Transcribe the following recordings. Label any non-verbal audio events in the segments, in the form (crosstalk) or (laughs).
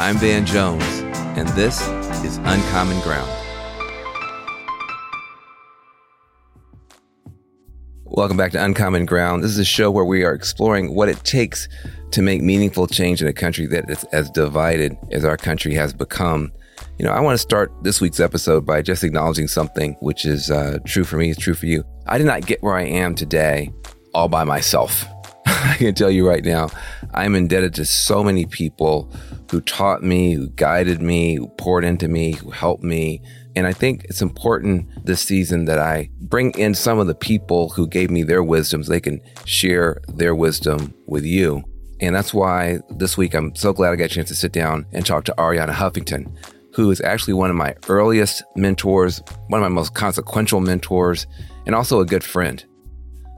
I'm Van Jones, and this is Uncommon Ground. Welcome back to Uncommon Ground. This is a show where we are exploring what it takes to make meaningful change in a country that is as divided as our country has become. You know, I want to start this week's episode by just acknowledging something which is uh, true for me, it's true for you. I did not get where I am today all by myself. (laughs) I can tell you right now, I'm indebted to so many people who taught me, who guided me, who poured into me, who helped me. And I think it's important this season that I bring in some of the people who gave me their wisdom so they can share their wisdom with you. And that's why this week I'm so glad I got a chance to sit down and talk to Arianna Huffington, who is actually one of my earliest mentors, one of my most consequential mentors, and also a good friend.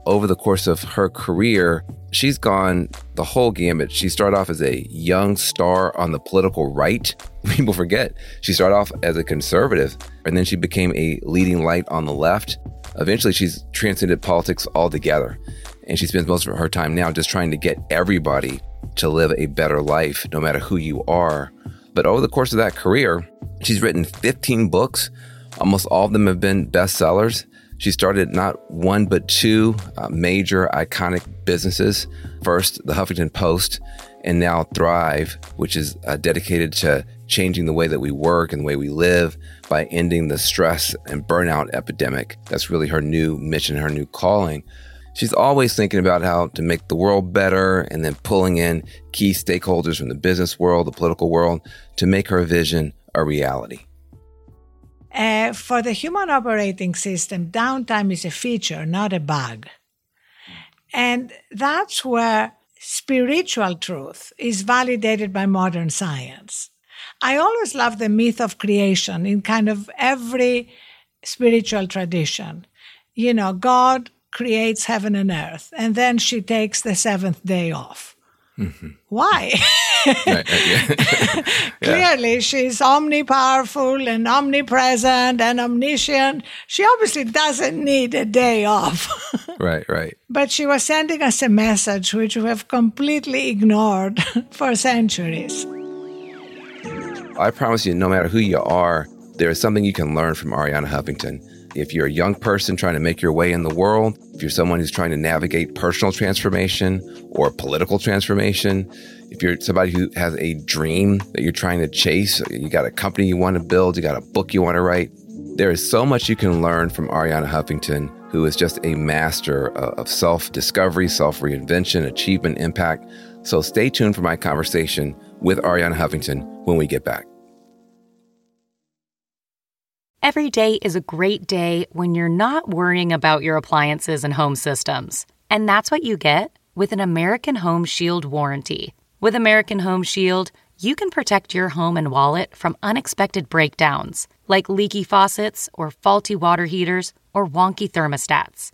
Over the course of her career, she's gone the whole gamut. She started off as a young star on the political right. (laughs) People forget she started off as a conservative, and then she became a leading light on the left. Eventually, she's transcended politics altogether, and she spends most of her time now just trying to get everybody to live a better life, no matter who you are. But over the course of that career, she's written 15 books. Almost all of them have been bestsellers. She started not one but two uh, major iconic businesses. First, the Huffington Post, and now Thrive, which is uh, dedicated to changing the way that we work and the way we live by ending the stress and burnout epidemic. That's really her new mission, her new calling. She's always thinking about how to make the world better and then pulling in key stakeholders from the business world, the political world to make her vision a reality. Uh, for the human operating system, downtime is a feature, not a bug. And that's where spiritual truth is validated by modern science. I always love the myth of creation in kind of every spiritual tradition. You know, God creates heaven and earth, and then she takes the seventh day off. Mm-hmm. Why? right, right, (laughs) (laughs) yeah. Clearly, she's omnipowerful and omnipresent and omniscient. She obviously doesn't need a day off. (laughs) right, right. But she was sending us a message which we have completely ignored for centuries. I promise you, no matter who you are, there is something you can learn from Arianna Huffington. If you're a young person trying to make your way in the world, if you're someone who's trying to navigate personal transformation or political transformation, if you're somebody who has a dream that you're trying to chase, you got a company you want to build, you got a book you want to write, there is so much you can learn from Arianna Huffington, who is just a master uh, of self discovery, self reinvention, achievement, impact. So stay tuned for my conversation with Arianna Huffington when we get back. Every day is a great day when you're not worrying about your appliances and home systems. And that's what you get with an American Home Shield warranty. With American Home Shield, you can protect your home and wallet from unexpected breakdowns, like leaky faucets or faulty water heaters or wonky thermostats.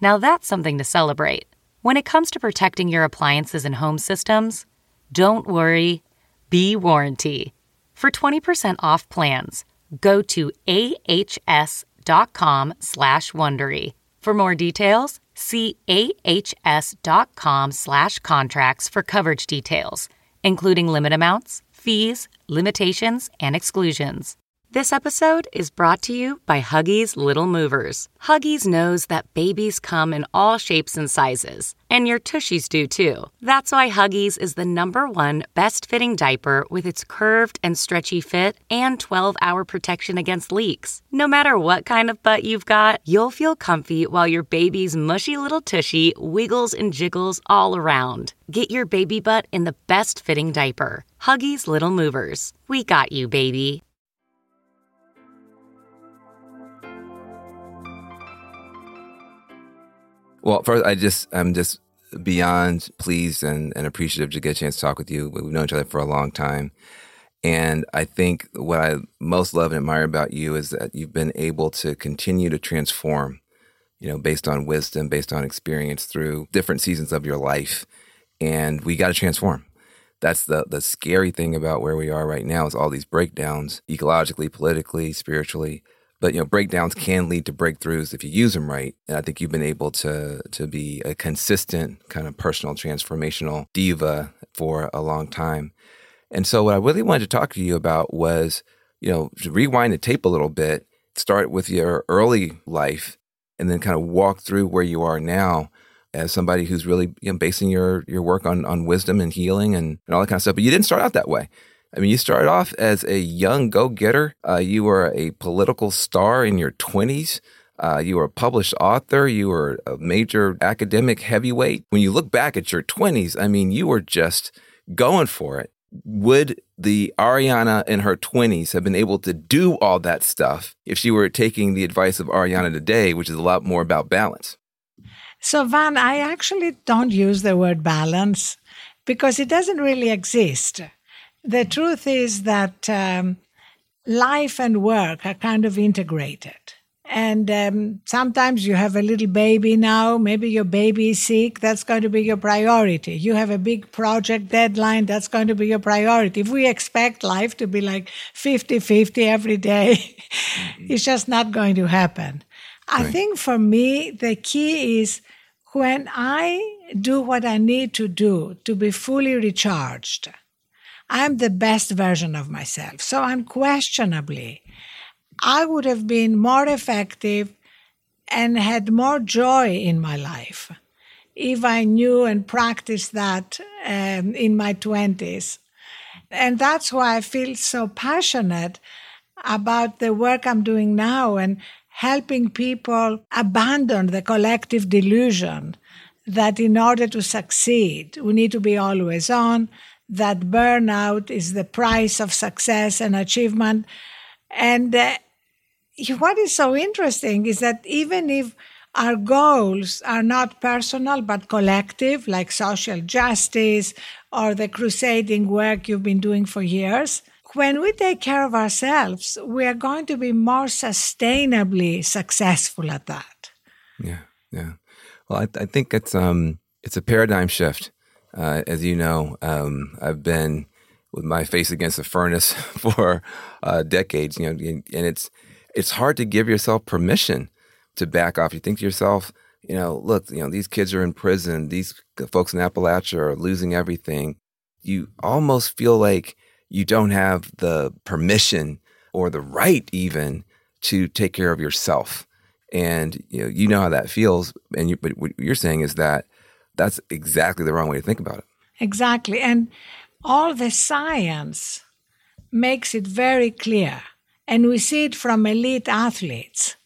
Now that's something to celebrate. When it comes to protecting your appliances and home systems, don't worry, be warranty. For 20% off plans, go to ahs.com slash Wondery. For more details, see ahs.com slash contracts for coverage details, including limit amounts, fees, limitations, and exclusions. This episode is brought to you by Huggies Little Movers. Huggies knows that babies come in all shapes and sizes, and your tushies do too. That's why Huggies is the number one best fitting diaper with its curved and stretchy fit and 12 hour protection against leaks. No matter what kind of butt you've got, you'll feel comfy while your baby's mushy little tushy wiggles and jiggles all around. Get your baby butt in the best fitting diaper. Huggies Little Movers. We got you, baby. Well, first, I just I'm just beyond pleased and, and appreciative to get a chance to talk with you. We've known each other for a long time. And I think what I most love and admire about you is that you've been able to continue to transform, you know, based on wisdom, based on experience through different seasons of your life. And we got to transform. That's the the scary thing about where we are right now is all these breakdowns, ecologically, politically, spiritually. But you know, breakdowns can lead to breakthroughs if you use them right. And I think you've been able to to be a consistent kind of personal transformational diva for a long time. And so what I really wanted to talk to you about was, you know, rewind the tape a little bit, start with your early life and then kind of walk through where you are now as somebody who's really you know, basing your your work on on wisdom and healing and, and all that kind of stuff. But you didn't start out that way. I mean, you started off as a young go getter. Uh, you were a political star in your 20s. Uh, you were a published author. You were a major academic heavyweight. When you look back at your 20s, I mean, you were just going for it would the Arianna in her 20s have been able to do all that stuff if she were taking the advice of Arianna today, which is a lot more about balance? So, Van, I actually don't use the word balance because it doesn't really exist. The truth is that um, life and work are kind of integrated. And um, sometimes you have a little baby now, maybe your baby is sick, that's going to be your priority. You have a big project deadline, that's going to be your priority. If we expect life to be like 50 50 every day, mm-hmm. (laughs) it's just not going to happen. Right. I think for me, the key is when I do what I need to do to be fully recharged, I'm the best version of myself. So unquestionably, I would have been more effective and had more joy in my life if I knew and practiced that um, in my 20s. And that's why I feel so passionate about the work I'm doing now and helping people abandon the collective delusion that in order to succeed, we need to be always on, that burnout is the price of success and achievement. And uh, what is so interesting is that even if our goals are not personal but collective, like social justice or the crusading work you've been doing for years, when we take care of ourselves, we are going to be more sustainably successful at that. Yeah, yeah. Well, I, I think it's um it's a paradigm shift. Uh, as you know, um, I've been with my face against the furnace (laughs) for uh, decades. You know, and it's it's hard to give yourself permission to back off. You think to yourself, you know, look, you know, these kids are in prison. These folks in Appalachia are losing everything. You almost feel like you don't have the permission or the right even to take care of yourself. And you know, you know how that feels. And you, but what you're saying is that that's exactly the wrong way to think about it. Exactly. And all the science makes it very clear and we see it from elite athletes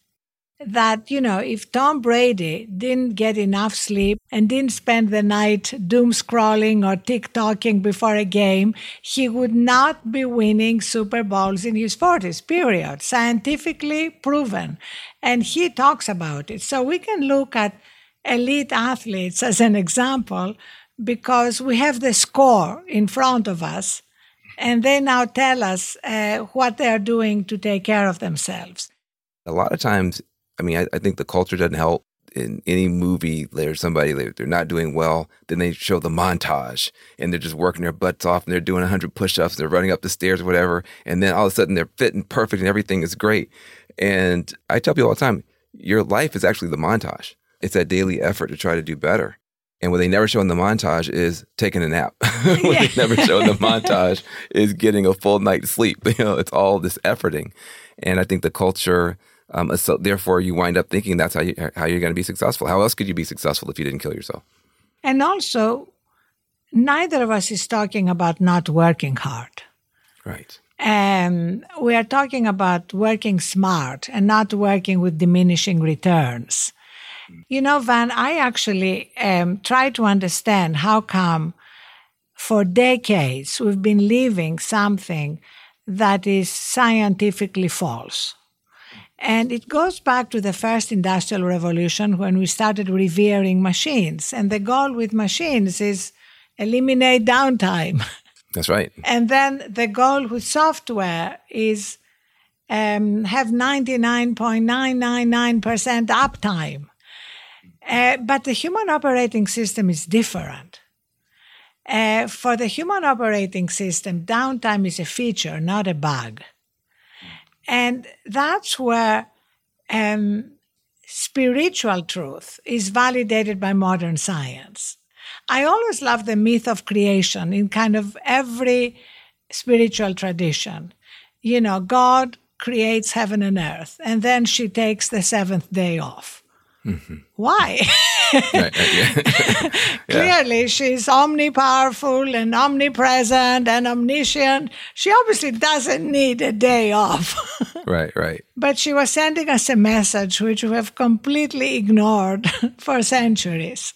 that, you know, if Tom Brady didn't get enough sleep and didn't spend the night doom scrolling or TikToking before a game, he would not be winning Super Bowls in his 40s, period. Scientifically proven. And he talks about it. So we can look at elite athletes as an example because we have the score in front of us and they now tell us uh, what they are doing to take care of themselves. A lot of times, I mean, I, I think the culture doesn't help. In any movie, there's somebody they're not doing well. Then they show the montage, and they're just working their butts off, and they're doing 100 push-ups, they're running up the stairs, or whatever. And then all of a sudden, they're fit and perfect, and everything is great. And I tell people all the time, your life is actually the montage. It's that daily effort to try to do better. And what they never show in the montage is taking a nap. (laughs) (laughs) what yeah. they never show in the (laughs) montage is getting a full night's sleep. You know, it's all this efforting. And I think the culture, um, so therefore, you wind up thinking that's how you how you're going to be successful. How else could you be successful if you didn't kill yourself? And also, neither of us is talking about not working hard. Right. Um, we are talking about working smart and not working with diminishing returns. You know, Van, I actually um, try to understand how come for decades we've been living something that is scientifically false. And it goes back to the first industrial revolution when we started revering machines. And the goal with machines is eliminate downtime. (laughs) That's right. And then the goal with software is um, have 99.999% uptime. Uh, but the human operating system is different. Uh, for the human operating system, downtime is a feature, not a bug. And that's where um, spiritual truth is validated by modern science. I always love the myth of creation in kind of every spiritual tradition. You know, God creates heaven and earth, and then she takes the seventh day off. Mm-hmm. Why? (laughs) right, right, (laughs) yeah. Clearly, she's omnipowerful and omnipresent and omniscient. She obviously doesn't need a day off. (laughs) right, right. But she was sending us a message which we have completely ignored for centuries.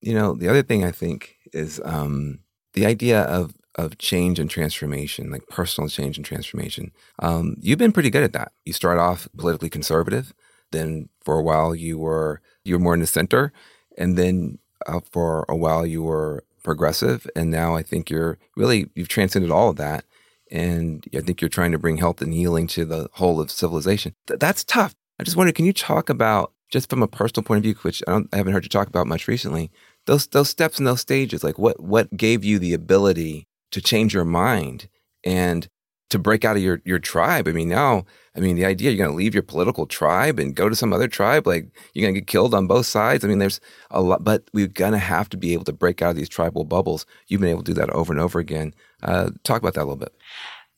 You know, the other thing I think is um, the idea of of change and transformation, like personal change and transformation. Um, you've been pretty good at that. You start off politically conservative, then for a while you were you were more in the center, and then uh, for a while you were progressive, and now I think you're really you've transcended all of that, and I think you're trying to bring health and healing to the whole of civilization. Th- that's tough. I just wonder, can you talk about just from a personal point of view, which I, I haven't heard you talk about much recently, those those steps and those stages, like what what gave you the ability to change your mind and to break out of your your tribe. I mean, now, I mean, the idea you're going to leave your political tribe and go to some other tribe, like you're going to get killed on both sides. I mean, there's a lot, but we're going to have to be able to break out of these tribal bubbles. You've been able to do that over and over again. Uh, talk about that a little bit.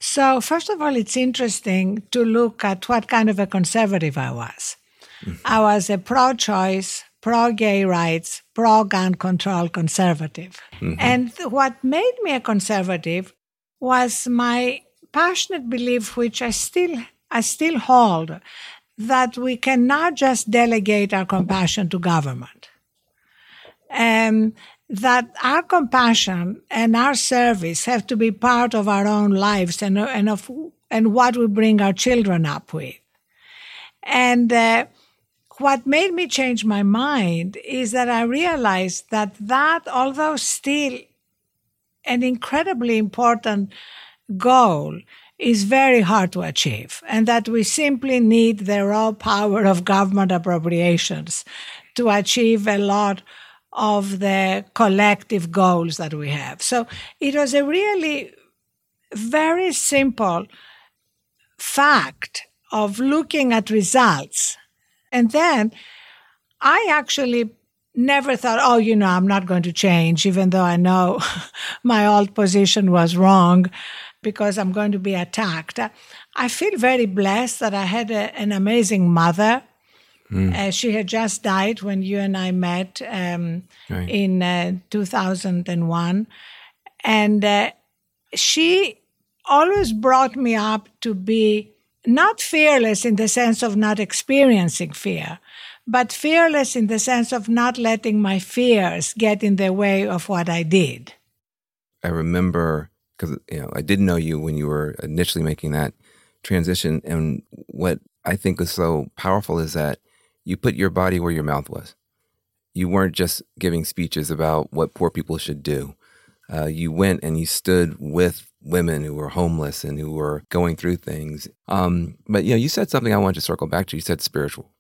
So, first of all, it's interesting to look at what kind of a conservative I was. Mm-hmm. I was a pro choice, pro gay rights, pro gun control conservative. Mm-hmm. And what made me a conservative was my passionate belief, which I still I still hold, that we cannot just delegate our compassion to government. Um, that our compassion and our service have to be part of our own lives and, and of and what we bring our children up with. And uh, what made me change my mind is that I realized that that, although still an incredibly important goal, is very hard to achieve, and that we simply need the raw power of government appropriations to achieve a lot of the collective goals that we have. So it was a really very simple fact of looking at results. And then I actually never thought, oh, you know, I'm not going to change, even though I know (laughs) my old position was wrong because I'm going to be attacked. I feel very blessed that I had a, an amazing mother. Mm. Uh, she had just died when you and I met um, right. in uh, 2001. And uh, she always brought me up to be not fearless in the sense of not experiencing fear, but fearless in the sense of not letting my fears get in the way of what I did. I remember because you know I didn't know you when you were initially making that transition, and what I think was so powerful is that you put your body where your mouth was. You weren't just giving speeches about what poor people should do. Uh, you went and you stood with women who were homeless and who were going through things. Um, but you know, you said something I wanted to circle back to. You said spiritual,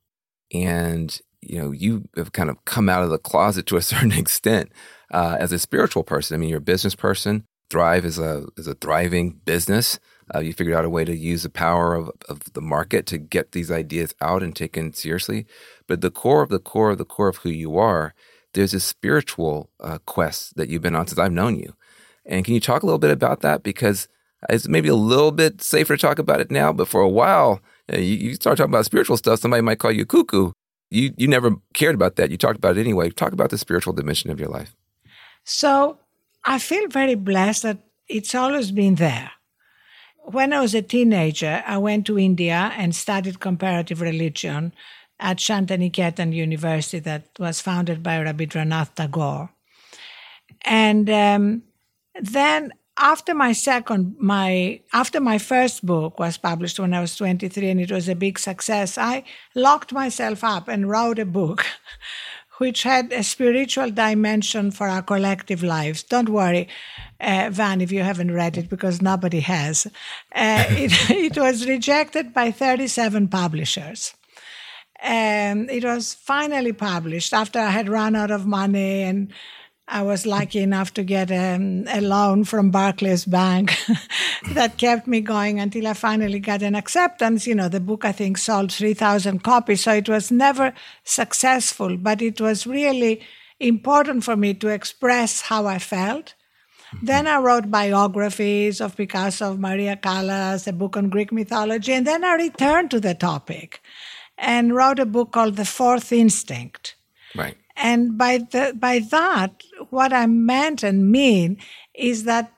and you know, you have kind of come out of the closet to a (laughs) certain extent uh, as a spiritual person. I mean, you're a business person. Thrive is a is a thriving business. Uh, you figured out a way to use the power of, of the market to get these ideas out and taken seriously. But the core of the core of the core of who you are, there's a spiritual uh, quest that you've been on since I've known you. And can you talk a little bit about that? Because it's maybe a little bit safer to talk about it now, but for a while, uh, you, you start talking about spiritual stuff, somebody might call you cuckoo. You you never cared about that. You talked about it anyway. Talk about the spiritual dimension of your life. So I feel very blessed that it's always been there. When I was a teenager, I went to India and studied comparative religion at Shantiniketan University that was founded by Rabindranath Tagore. And um, then after my second my after my first book was published when I was 23 and it was a big success, I locked myself up and wrote a book (laughs) which had a spiritual dimension for our collective lives. Don't worry, uh, Van, if you haven't read it, because nobody has. Uh, it, (laughs) it was rejected by 37 publishers. And it was finally published after I had run out of money and I was lucky enough to get a, um, a loan from Barclays Bank (laughs) that kept me going until I finally got an acceptance. You know, the book I think sold 3,000 copies, so it was never successful, but it was really important for me to express how I felt. Mm-hmm. Then I wrote biographies of Picasso, of Maria Callas, a book on Greek mythology, and then I returned to the topic and wrote a book called The Fourth Instinct. Right. And by the, by that, what I meant and mean is that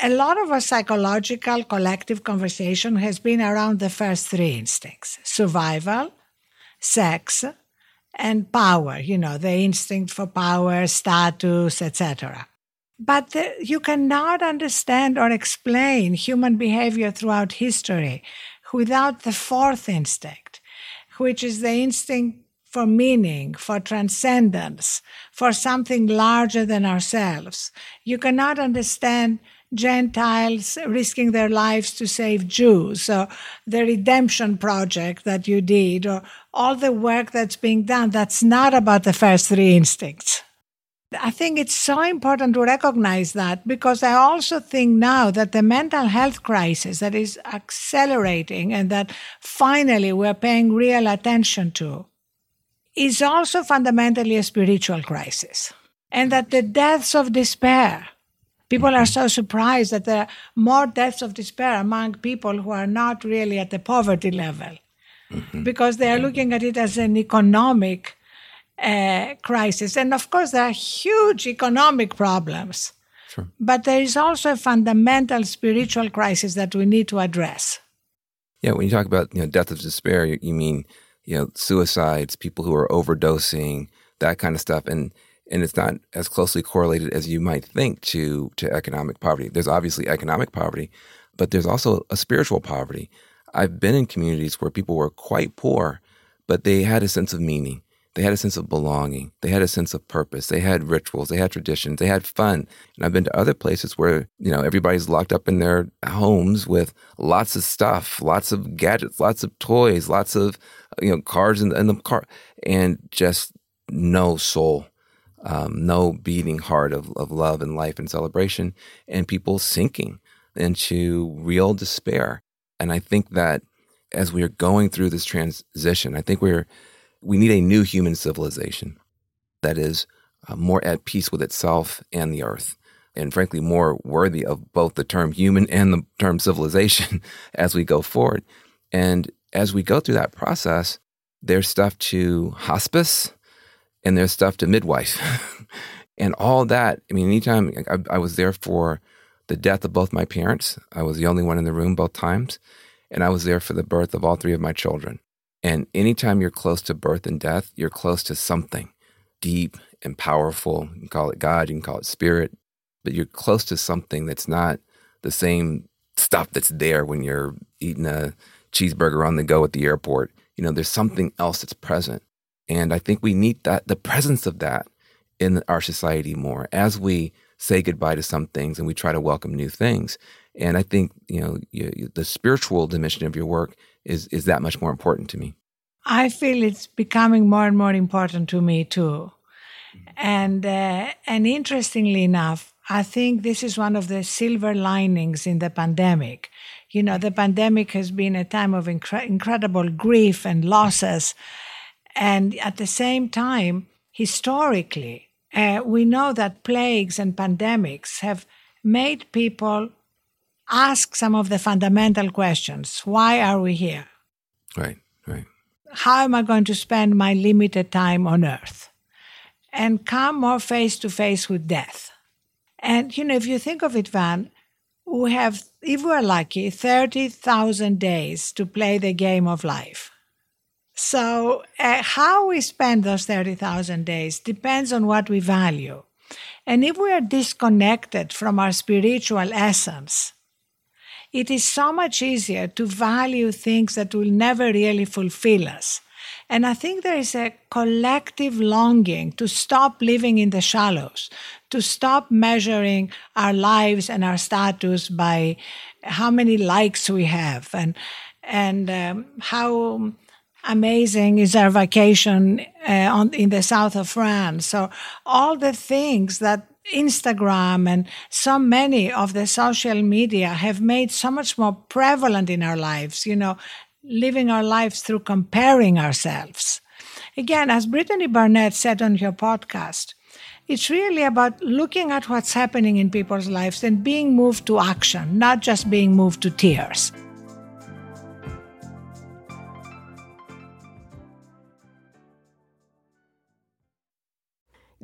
a lot of our psychological collective conversation has been around the first three instincts survival, sex, and power, you know, the instinct for power, status, etc. But the, you cannot understand or explain human behavior throughout history without the fourth instinct, which is the instinct for meaning, for transcendence, for something larger than ourselves. You cannot understand Gentiles risking their lives to save Jews, or the redemption project that you did, or all the work that's being done. That's not about the first three instincts. I think it's so important to recognize that because I also think now that the mental health crisis that is accelerating and that finally we're paying real attention to is also fundamentally a spiritual crisis. And that the deaths of despair, people are so surprised that there are more deaths of despair among people who are not really at the poverty level mm-hmm. because they are looking at it as an economic uh, crisis. And of course, there are huge economic problems. Sure. But there is also a fundamental spiritual crisis that we need to address. Yeah, when you talk about you know death of despair, you, you mean you know, suicides, people who are overdosing, that kind of stuff. And and it's not as closely correlated as you might think to to economic poverty. There's obviously economic poverty, but there's also a spiritual poverty. I've been in communities where people were quite poor, but they had a sense of meaning. They had a sense of belonging. They had a sense of purpose. They had rituals. They had traditions. They had fun. And I've been to other places where, you know, everybody's locked up in their homes with lots of stuff, lots of gadgets, lots of toys, lots of, you know, cars in the, in the car, and just no soul, um, no beating heart of, of love and life and celebration, and people sinking into real despair. And I think that as we are going through this transition, I think we're we need a new human civilization that is uh, more at peace with itself and the earth, and frankly, more worthy of both the term human and the term civilization (laughs) as we go forward. And as we go through that process, there's stuff to hospice and there's stuff to midwife. (laughs) and all that, I mean, anytime I, I was there for the death of both my parents, I was the only one in the room both times. And I was there for the birth of all three of my children. And anytime you're close to birth and death, you're close to something deep and powerful. You can call it God, you can call it spirit, but you're close to something that's not the same stuff that's there when you're eating a cheeseburger on the go at the airport. You know, there's something else that's present. And I think we need that, the presence of that in our society more as we say goodbye to some things and we try to welcome new things. And I think, you know, you, the spiritual dimension of your work is is that much more important to me. I feel it's becoming more and more important to me too. And uh, and interestingly enough, I think this is one of the silver linings in the pandemic. You know, the pandemic has been a time of incre- incredible grief and losses, and at the same time, historically, uh, we know that plagues and pandemics have made people ask some of the fundamental questions. Why are we here? Right, right. How am I going to spend my limited time on earth? And come more face to face with death. And, you know, if you think of it, Van, we have, if we're lucky, 30,000 days to play the game of life. So, uh, how we spend those 30,000 days depends on what we value. And if we are disconnected from our spiritual essence, it is so much easier to value things that will never really fulfill us. And I think there is a collective longing to stop living in the shallows, to stop measuring our lives and our status by how many likes we have and and um, how amazing is our vacation uh, on, in the south of France. So all the things that Instagram and so many of the social media have made so much more prevalent in our lives, you know, living our lives through comparing ourselves. Again, as Brittany Barnett said on your podcast, it's really about looking at what's happening in people's lives and being moved to action, not just being moved to tears.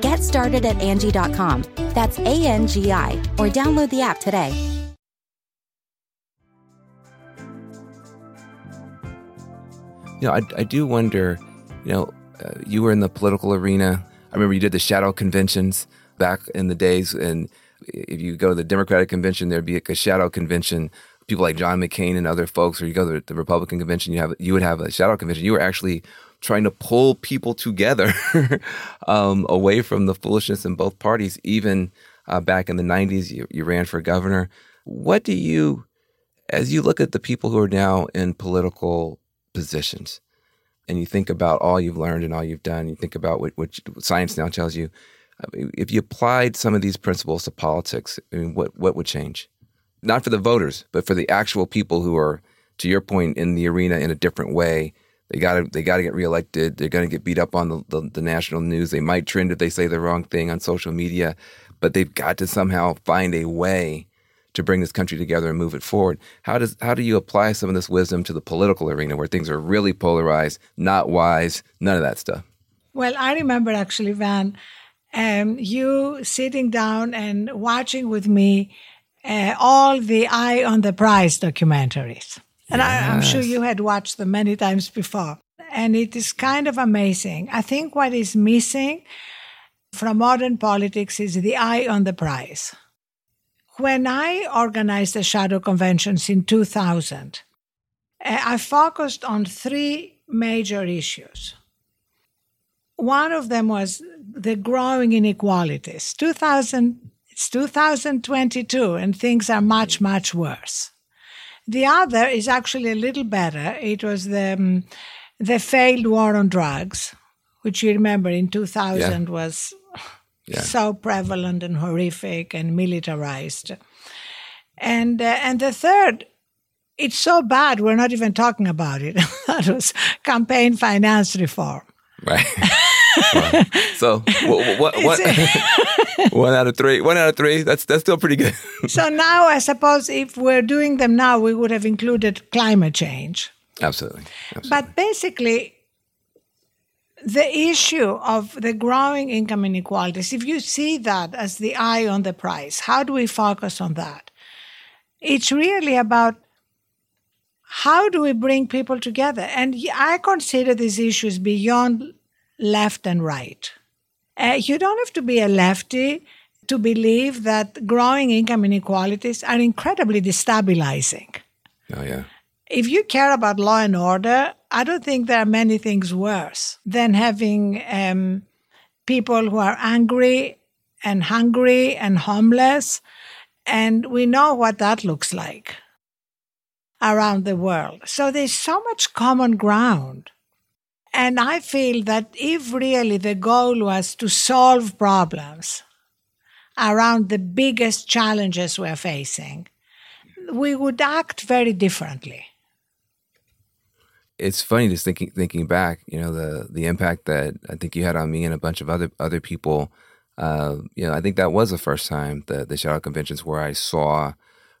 Get started at Angi.com. That's A N G I, or download the app today. You know, I, I do wonder, you know, uh, you were in the political arena. I remember you did the shadow conventions back in the days. And if you go to the Democratic convention, there'd be a shadow convention. People like John McCain and other folks, or you go to the Republican convention, you have you would have a shadow convention. You were actually trying to pull people together (laughs) um, away from the foolishness in both parties. Even uh, back in the '90s, you, you ran for governor. What do you, as you look at the people who are now in political positions and you think about all you've learned and all you've done, you think about what, what science now tells you. If you applied some of these principles to politics, I mean, what what would change? Not for the voters, but for the actual people who are, to your point, in the arena in a different way. They got to they got to get reelected. They're going to get beat up on the, the, the national news. They might trend if they say the wrong thing on social media, but they've got to somehow find a way to bring this country together and move it forward. How does how do you apply some of this wisdom to the political arena where things are really polarized, not wise, none of that stuff? Well, I remember actually, Van, um, you sitting down and watching with me uh, all the Eye on the Prize documentaries. And yes. I, I'm sure you had watched them many times before. And it is kind of amazing. I think what is missing from modern politics is the eye on the prize. When I organized the shadow conventions in 2000, eh, I focused on three major issues. One of them was the growing inequalities. 2000, it's 2022 and things are much, much worse. The other is actually a little better. It was the, um, the failed war on drugs, which you remember in 2000 yeah. was yeah. so prevalent and horrific and militarized. And uh, and the third, it's so bad we're not even talking about it. (laughs) that was campaign finance reform. Right. (laughs) So what? (laughs) what, what (laughs) one out of three. One out of three. That's that's still pretty good. (laughs) so now, I suppose if we're doing them now, we would have included climate change. Absolutely. Absolutely. But basically, the issue of the growing income inequalities, if you see that as the eye on the prize, how do we focus on that? It's really about how do we bring people together? And I consider these issues beyond left and right. Uh, you don't have to be a lefty to believe that growing income inequalities are incredibly destabilizing. Oh, yeah. If you care about law and order, I don't think there are many things worse than having um, people who are angry and hungry and homeless. And we know what that looks like around the world. So there's so much common ground. And I feel that if really the goal was to solve problems around the biggest challenges we're facing, we would act very differently. It's funny just thinking thinking back, you know, the the impact that I think you had on me and a bunch of other other people. Uh, you know, I think that was the first time the the out conventions where I saw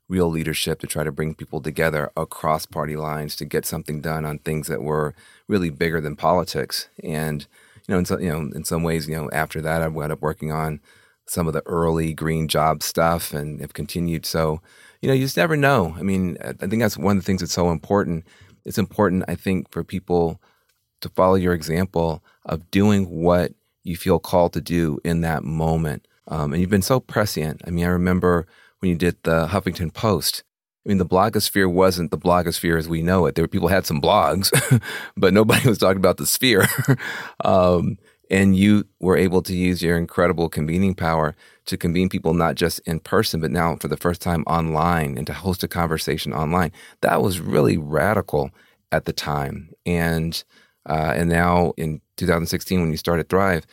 real leadership to try to bring people together across party lines to get something done on things that were really bigger than politics. And you know, in some, you know, in some ways, you know, after that, I wound up working on some of the early green job stuff and have continued. So, you know, you just never know. I mean, I think that's one of the things that's so important. It's important, I think, for people to follow your example of doing what you feel called to do in that moment. Um, and you've been so prescient. I mean, I remember when you did the Huffington Post. I mean, the blogosphere wasn't the blogosphere as we know it. There were people had some blogs, (laughs) but nobody was talking about the sphere. (laughs) um, and you were able to use your incredible convening power to convene people not just in person, but now for the first time online and to host a conversation online. That was really radical at the time. And uh, and now in 2016, when you started Thrive,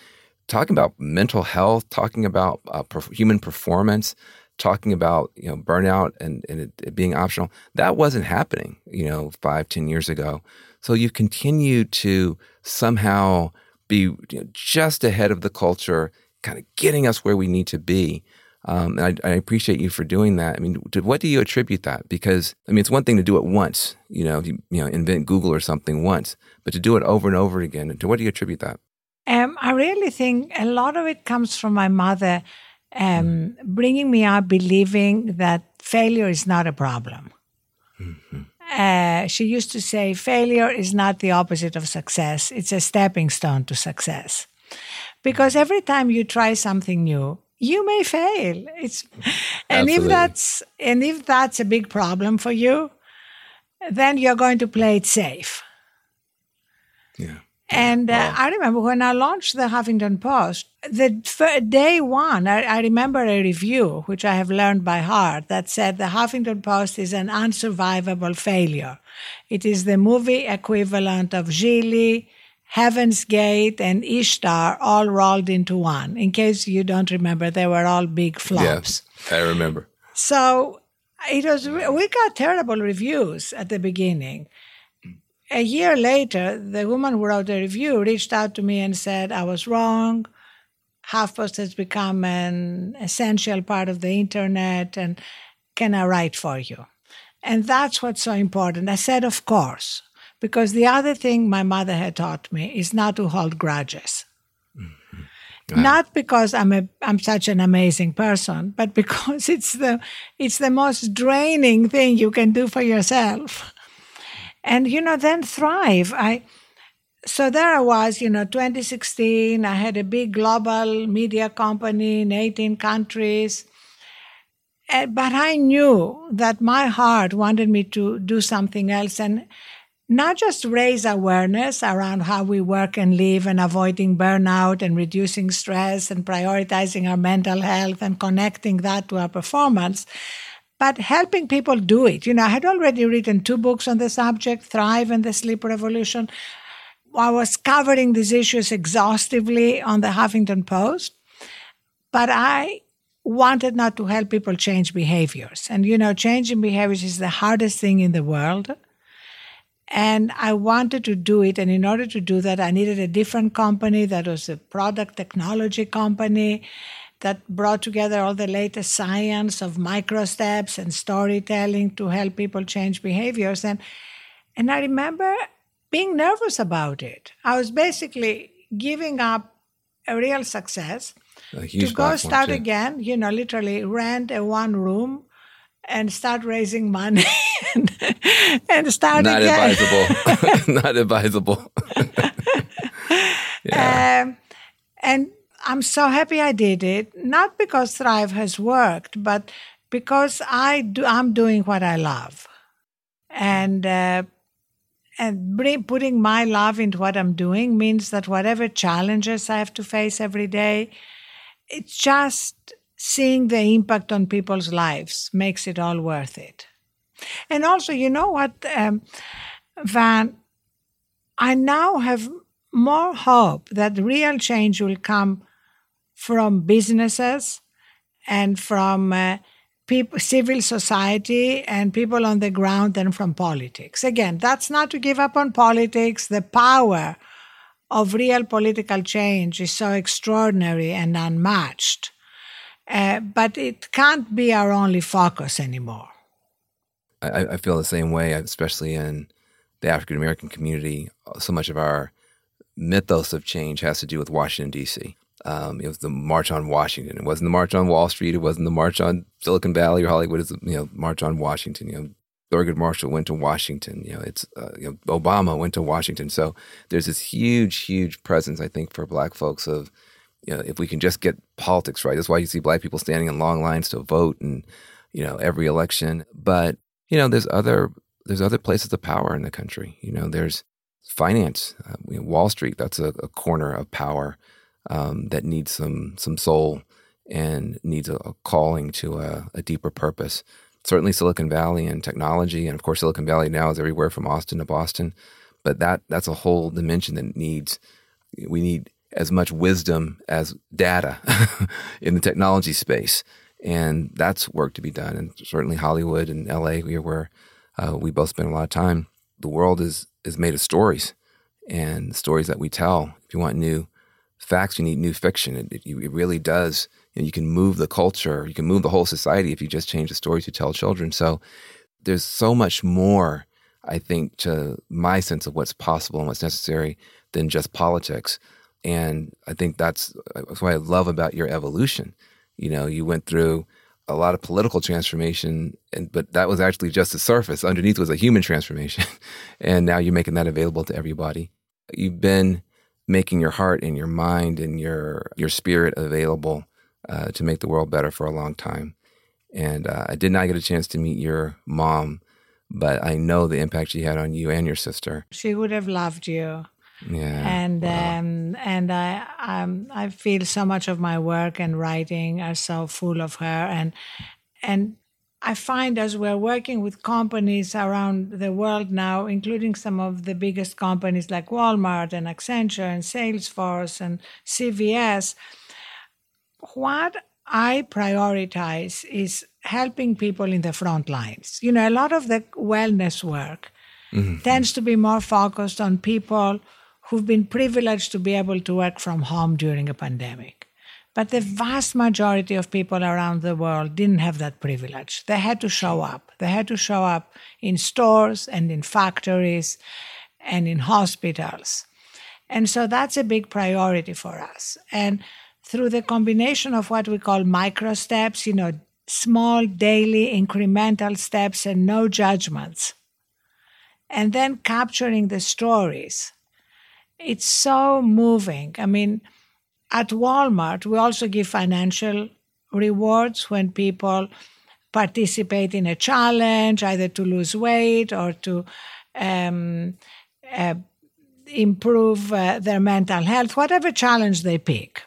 talking about mental health, talking about uh, human performance, talking about you know burnout and, and it, it being optional that wasn't happening you know five ten years ago so you continue to somehow be you know, just ahead of the culture kind of getting us where we need to be um, and I, I, appreciate you for doing that. I mean, to what do you attribute that? Because I mean, it's one thing to do it once, you know, you, you know, invent Google or something once, but to do it over and over again. To what do you attribute that? Um, I really think a lot of it comes from my mother um, bringing me up believing that failure is not a problem. Mm-hmm. Uh, she used to say, failure is not the opposite of success, it's a stepping stone to success. Because every time you try something new, you may fail. It's, and if that's and if that's a big problem for you, then you're going to play it safe. Yeah. And uh, wow. I remember when I launched the Huffington Post, the f- day one, I, I, remember a review, which I have learned by heart, that said the Huffington Post is an unsurvivable failure. It is the movie equivalent of Gigli, Heaven's Gate, and Ishtar all rolled into one. In case you don't remember, they were all big flops. Yes, I remember. So it was. We got terrible reviews at the beginning a year later, the woman who wrote the review reached out to me and said, I was wrong. HuffPost has become an essential part of the internet, and can I write for you? And that's what's so important. I said, Of course, because the other thing my mother had taught me is not to hold grudges. Mm-hmm. Not because I'm a I'm such an amazing person, but (laughs) because it's the it's the most draining thing you can do for yourself and you know then thrive i so there i was you know 2016 i had a big global media company in 18 countries. Eh, but i knew that my heart wanted me to do something else and not just raise awareness around how we work and live and avoiding burnout and reducing stress and prioritizing our mental health and connecting that to our performance but helping people do it. You know, I had already written two books on the subject, Thrive and the Sleep Revolution. I was covering these issues exhaustively on the Huffington Post, but I wanted not to help people change behaviors. And, you know, changing behaviors is the hardest thing in the world. And I wanted to do it. And in order to do that, I needed a different company that was a product technology company that brought together all the latest science of micro steps and storytelling to help people change behaviors. And, and I remember being nervous about it. I was basically giving up a real success to go start too. again, you know, literally rent a one room and start raising money (laughs) and, and start Not again. advisable. (laughs) (laughs) Not advisable. Yeah. Um, and I'm so happy I did it, not because Thrive has worked, but because I do, I'm doing what I love. And uh, and bring, putting my love into what I'm doing means that whatever challenges I have to face every day, it's just seeing the impact on people's lives makes it all worth it. And also, you know what, um, Van, I now have more hope that real change will come from businesses and from uh, people, civil society and people on the ground than from politics. Again, that's not to give up on politics. The power of real political change is so extraordinary and unmatched. Uh, but it can't be our only focus anymore. I, I feel the same way, especially in the African American community. So much of our mythos of change has to do with Washington, D.C. Um, it was the March on Washington. It wasn't the March on Wall Street. It wasn't the March on Silicon Valley or Hollywood. It's the you know March on Washington. You know, Thurgood Marshall went to Washington. You know, it's uh, you know, Obama went to Washington. So there's this huge, huge presence, I think, for Black folks of you know if we can just get politics right. That's why you see Black people standing in long lines to vote and you know every election. But you know, there's other there's other places of power in the country. You know, there's finance, uh, you know, Wall Street. That's a, a corner of power um, that needs some some soul and needs a, a calling to a, a, deeper purpose. Certainly, Silicon Valley and technology, and of course, Silicon Valley now is everywhere from Austin to Boston. But that that's a whole dimension that needs we need as much wisdom as data (laughs) in the technology space, and that's work to be done. And certainly, Hollywood and LA, where uh, we both spend a lot of time. The world is is made of stories, and stories that we tell. If you want new facts, you need new fiction. It, it, it really does. You, know, you can move the culture, you can move the whole society if you just change the stories you tell children. So there's so much more, I think, to my sense of what's possible and what's necessary than just politics. And I think that's, uh, that's what I love about your evolution. You know, you went through a lot of political transformation, and but that was actually just the surface. Underneath was a human transformation, (laughs) and now you're making that available to everybody. You've been making your heart and your mind and your your spirit available uh, to make the world better for a long time. And uh, I did not get a chance to meet your mom, but I know the impact she had on you and your sister. She would have loved you. Yeah. And wow. um, and I um, I feel so much of my work and writing are so full of her and and I find as we're working with companies around the world now, including some of the biggest companies like Walmart and Accenture and Salesforce and CVS, what I prioritize is helping people in the front lines. You know, a lot of the wellness work mm-hmm. tends to be more focused on people who've been privileged to be able to work from home during a pandemic. But the vast majority of people around the world didn't have that privilege. They had to show up. They had to show up in stores and in factories and in hospitals. And so that's a big priority for us. And through the combination of what we call micro steps, you know, small daily incremental steps and no judgments, and then capturing the stories, it's so moving. I mean, at Walmart, we also give financial rewards when people participate in a challenge, either to lose weight or to um, uh, improve uh, their mental health, whatever challenge they pick.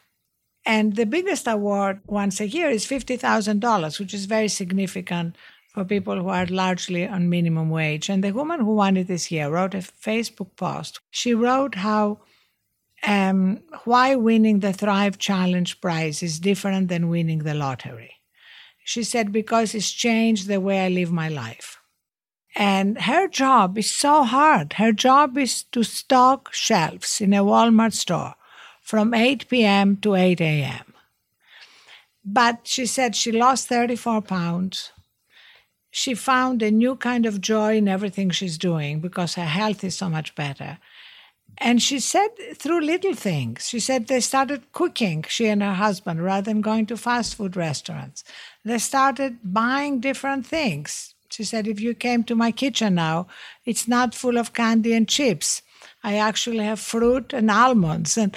And the biggest award once a year is $50,000, which is very significant for people who are largely on minimum wage. And the woman who won it this year wrote a Facebook post. She wrote how um, why winning the Thrive Challenge prize is different than winning the lottery. She said, because it's changed the way I live my life. And her job is so hard. Her job is to stock shelves in a Walmart store from 8 p.m. to 8 a.m. But she said she lost 34 pounds. She found a new kind of joy in everything she's doing because her health is so much better. And she said through little things. She said they started cooking, she and her husband, rather than going to fast food restaurants. They started buying different things. She said, if you came to my kitchen now, it's not full of candy and chips. I actually have fruit and almonds. And,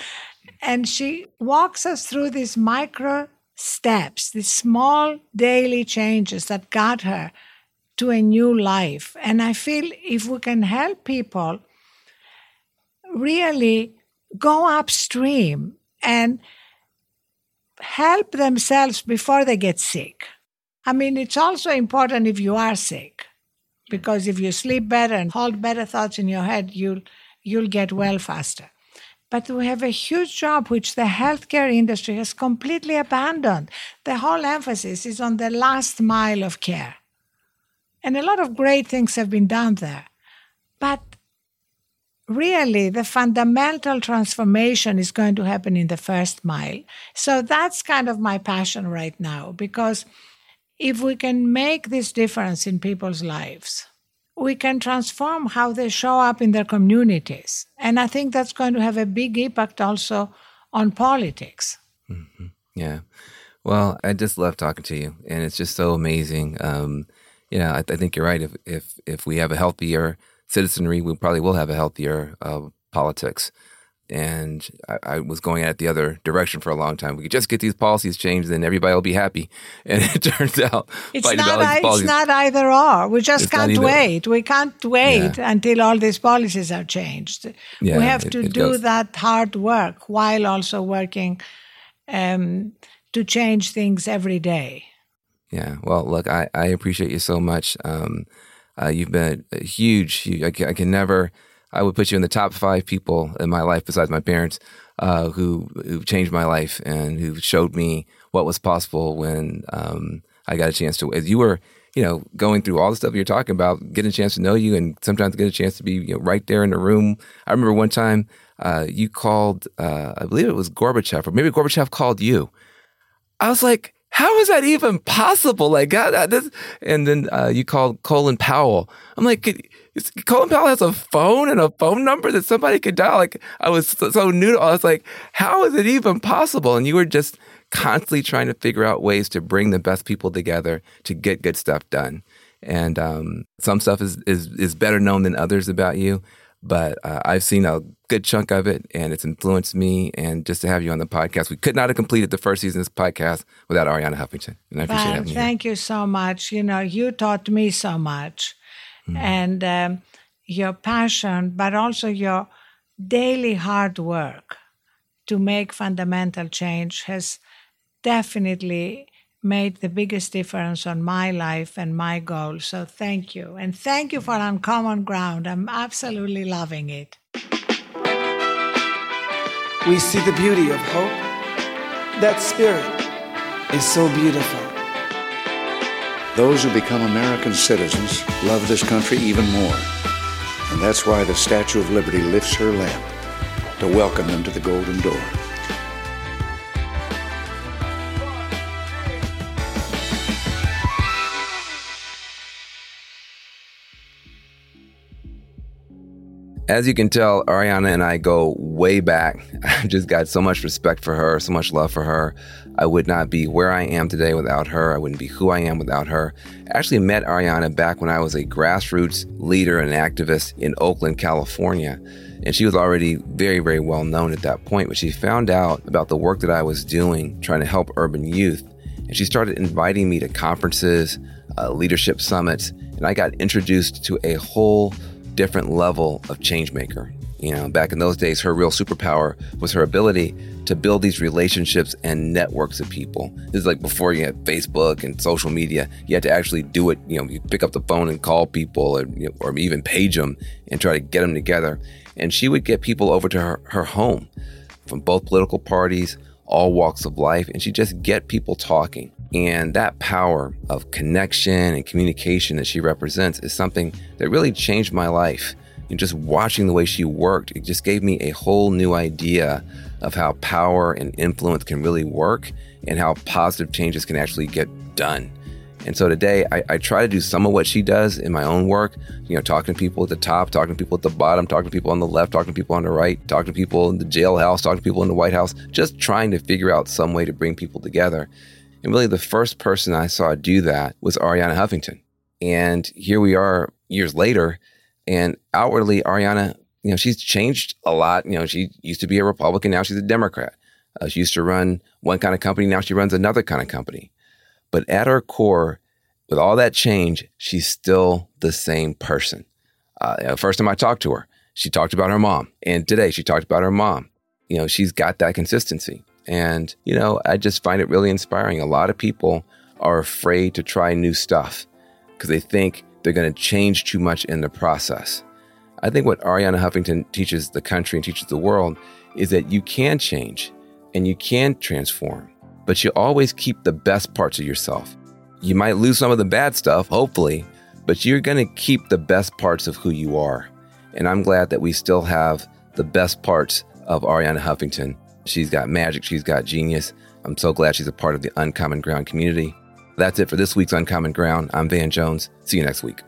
and she walks us through these micro steps, these small daily changes that got her to a new life. And I feel if we can help people really go upstream and help themselves before they get sick. I mean, it's also important if you are sick, because if you sleep better and hold better thoughts in your head, you'll you'll get well faster. But we have a huge job which the healthcare industry has completely abandoned. The whole emphasis is on the last mile of care. And a lot of great things have been done there. But really the fundamental transformation is going to happen in the first mile. So that's kind of my passion right now because if we can make this difference in people's lives, we can transform how they show up in their communities. And I think that's going to have a big impact also on politics. Mm-hmm. Yeah. Well, I just love talking to you, and it's just so amazing. Um, you know, I, I think you're right. If if if we have a healthier citizenry, we probably will have a healthier uh, politics. And I, I, was going at the other direction for a long time. We could just get these policies changed, and everybody will be happy. (laughs) And it turns out it's not. I, it's not either or. We just it's can't wait. We can't wait yeah. until all these policies are changed. Yeah, we have to it, it do goes. that hard work while also working um, to change things every day. Yeah. Well, look, I, I appreciate you so much. Um, uh, you've been a huge, huge I, can, I, can, never, I would put you in the top five people in my life besides my parents uh, who, who changed my life and who showed me what was possible when um, I got a chance to, as you were, you know, going through all the stuff you're talking about, getting a chance to know you and sometimes get a chance to be you know, right there in the room. I remember one time uh, you called, uh, I believe it was Gorbachev, or maybe Gorbachev called you. I was like, how is that even possible? Like, God, this, and then uh, you called Colin Powell. I'm like, Colin Powell has a phone and a phone number that somebody could dial. Like, I was so, so new to. I was like, how is it even possible? And you were just constantly trying to figure out ways to bring the best people together to get good stuff done. And um, some stuff is, is is better known than others about you but uh, I've seen a good chunk of it and it's influenced me. And just to have you on the podcast, we could not have completed the first season of this podcast without Arianna Huffington. And I appreciate well, having you. Thank you so much. You know, you taught me so much mm. and um, your passion, but also your daily hard work to make fundamental change has definitely made the biggest difference on my life and my goals. So thank you. And thank you for Uncommon Ground. I'm absolutely loving it. We see the beauty of hope. That spirit is so beautiful. Those who become American citizens love this country even more. And that's why the Statue of Liberty lifts her lamp to welcome them to the Golden Door. As you can tell, Arianna and I go way back. (laughs) I've just got so much respect for her, so much love for her. I would not be where I am today without her. I wouldn't be who I am without her. I actually met Arianna back when I was a grassroots leader and activist in Oakland, California. And she was already very, very well known at that point. But she found out about the work that I was doing trying to help urban youth. And she started inviting me to conferences, uh, leadership summits. And I got introduced to a whole different level of change maker. You know, back in those days, her real superpower was her ability to build these relationships and networks of people. This is like before you had Facebook and social media. You had to actually do it. You know, you pick up the phone and call people, or, you know, or even page them and try to get them together. And she would get people over to her, her home from both political parties, all walks of life, and she just get people talking. And that power of connection and communication that she represents is something that really changed my life. And just watching the way she worked, it just gave me a whole new idea of how power and influence can really work and how positive changes can actually get done. And so today I, I, try to do some of what she does in my own work, you know, talking to people at the top, talking to people at the bottom, talking to people on the left, talking to people on the right, talking to people in the jailhouse, talking to people in the White House, just trying to figure out some way to bring people together. And really, the first person I saw do that was Arianna Huffington. And here we are years later, and outwardly, Arianna, you you know, she's changed a lot. You know, she used to be a Republican. Now she's a Democrat. Uh, she used to run one kind of company. Now she runs another kind of company. But at her core, with all that change, she's still the same person. Uh, first time I talked to her, she talked about her mom. And today she talked about her mom. You know, she's got that consistency. And, you know, I just find it really inspiring. A lot of people are afraid to try new stuff because they think they're going to change too much in the process. I think what Arianna Huffington teaches the country and teaches the world is that you can change and you can transform, but you always keep the best parts of yourself. You might lose some of the bad stuff, hopefully, but you're going to keep the best parts of who you are. And I'm glad that we still have the best parts of Arianna Huffington. She's got magic, she's got genius. I'm so glad she's a part of the Uncommon Ground community. That's it for this week's Uncommon Ground. I'm Van Jones. See you next week.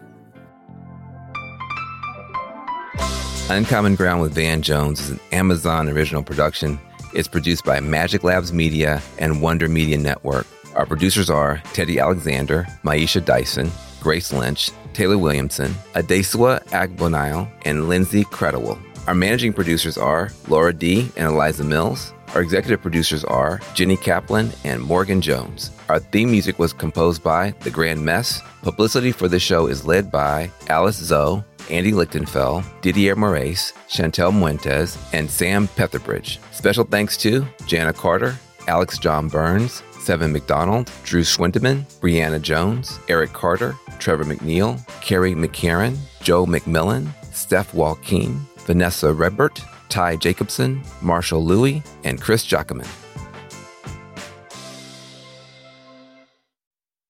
Uncommon Ground with Van Jones is an Amazon original production. It's produced by Magic Labs Media and Wonder Media Network. Our producers are Teddy Alexander, Maisha Dyson, Grace Lynch, Taylor Williamson, Adesua Agbonile, and Lindsay Credible. Our managing producers are Laura D. and Eliza Mills. Our executive producers are Jenny Kaplan and Morgan Jones. Our theme music was composed by The Grand Mess. Publicity for this show is led by Alice Zoe Andy Lichtenfeld, Didier Moraes, Chantel Muentes, and Sam Petherbridge. Special thanks to Jana Carter, Alex John Burns, Seven McDonald, Drew Schwindeman, Brianna Jones, Eric Carter, Trevor McNeil, Carrie McCarran, Joe McMillan, Steph Walkeen, Vanessa Redbert, Ty Jacobson, Marshall Louie, and Chris Jacquemin.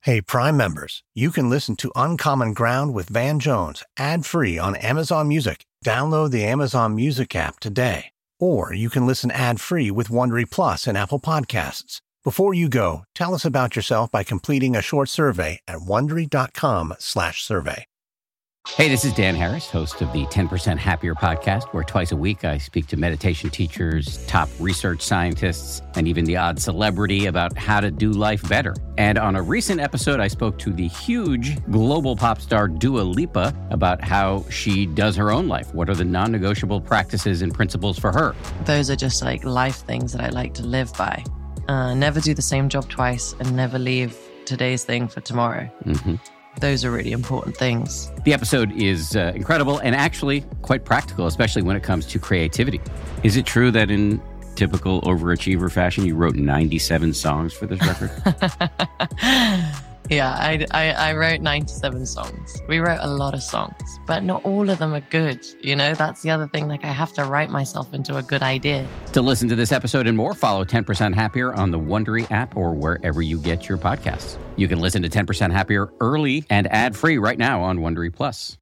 Hey, Prime members, you can listen to Uncommon Ground with Van Jones ad free on Amazon Music. Download the Amazon Music app today. Or you can listen ad free with Wondery Plus and Apple Podcasts. Before you go, tell us about yourself by completing a short survey at wondery.com/slash survey. Hey, this is Dan Harris, host of the 10% Happier podcast, where twice a week I speak to meditation teachers, top research scientists, and even the odd celebrity about how to do life better. And on a recent episode, I spoke to the huge global pop star Dua Lipa about how she does her own life. What are the non negotiable practices and principles for her? Those are just like life things that I like to live by. Uh, never do the same job twice and never leave today's thing for tomorrow. Mm-hmm. Those are really important things. The episode is uh, incredible and actually quite practical, especially when it comes to creativity. Is it true that in typical overachiever fashion, you wrote 97 songs for this record? (laughs) yeah, I, I, I, wrote 97 songs. We wrote a lot of songs, but not all of them are good. You know, that's the other thing. Like, I have to write myself into a good idea. To listen to this episode and more, follow 10% Happier on the Wondery app or wherever you get your podcasts. You can listen to 10% Happier early and ad free right now on Wondery Plus.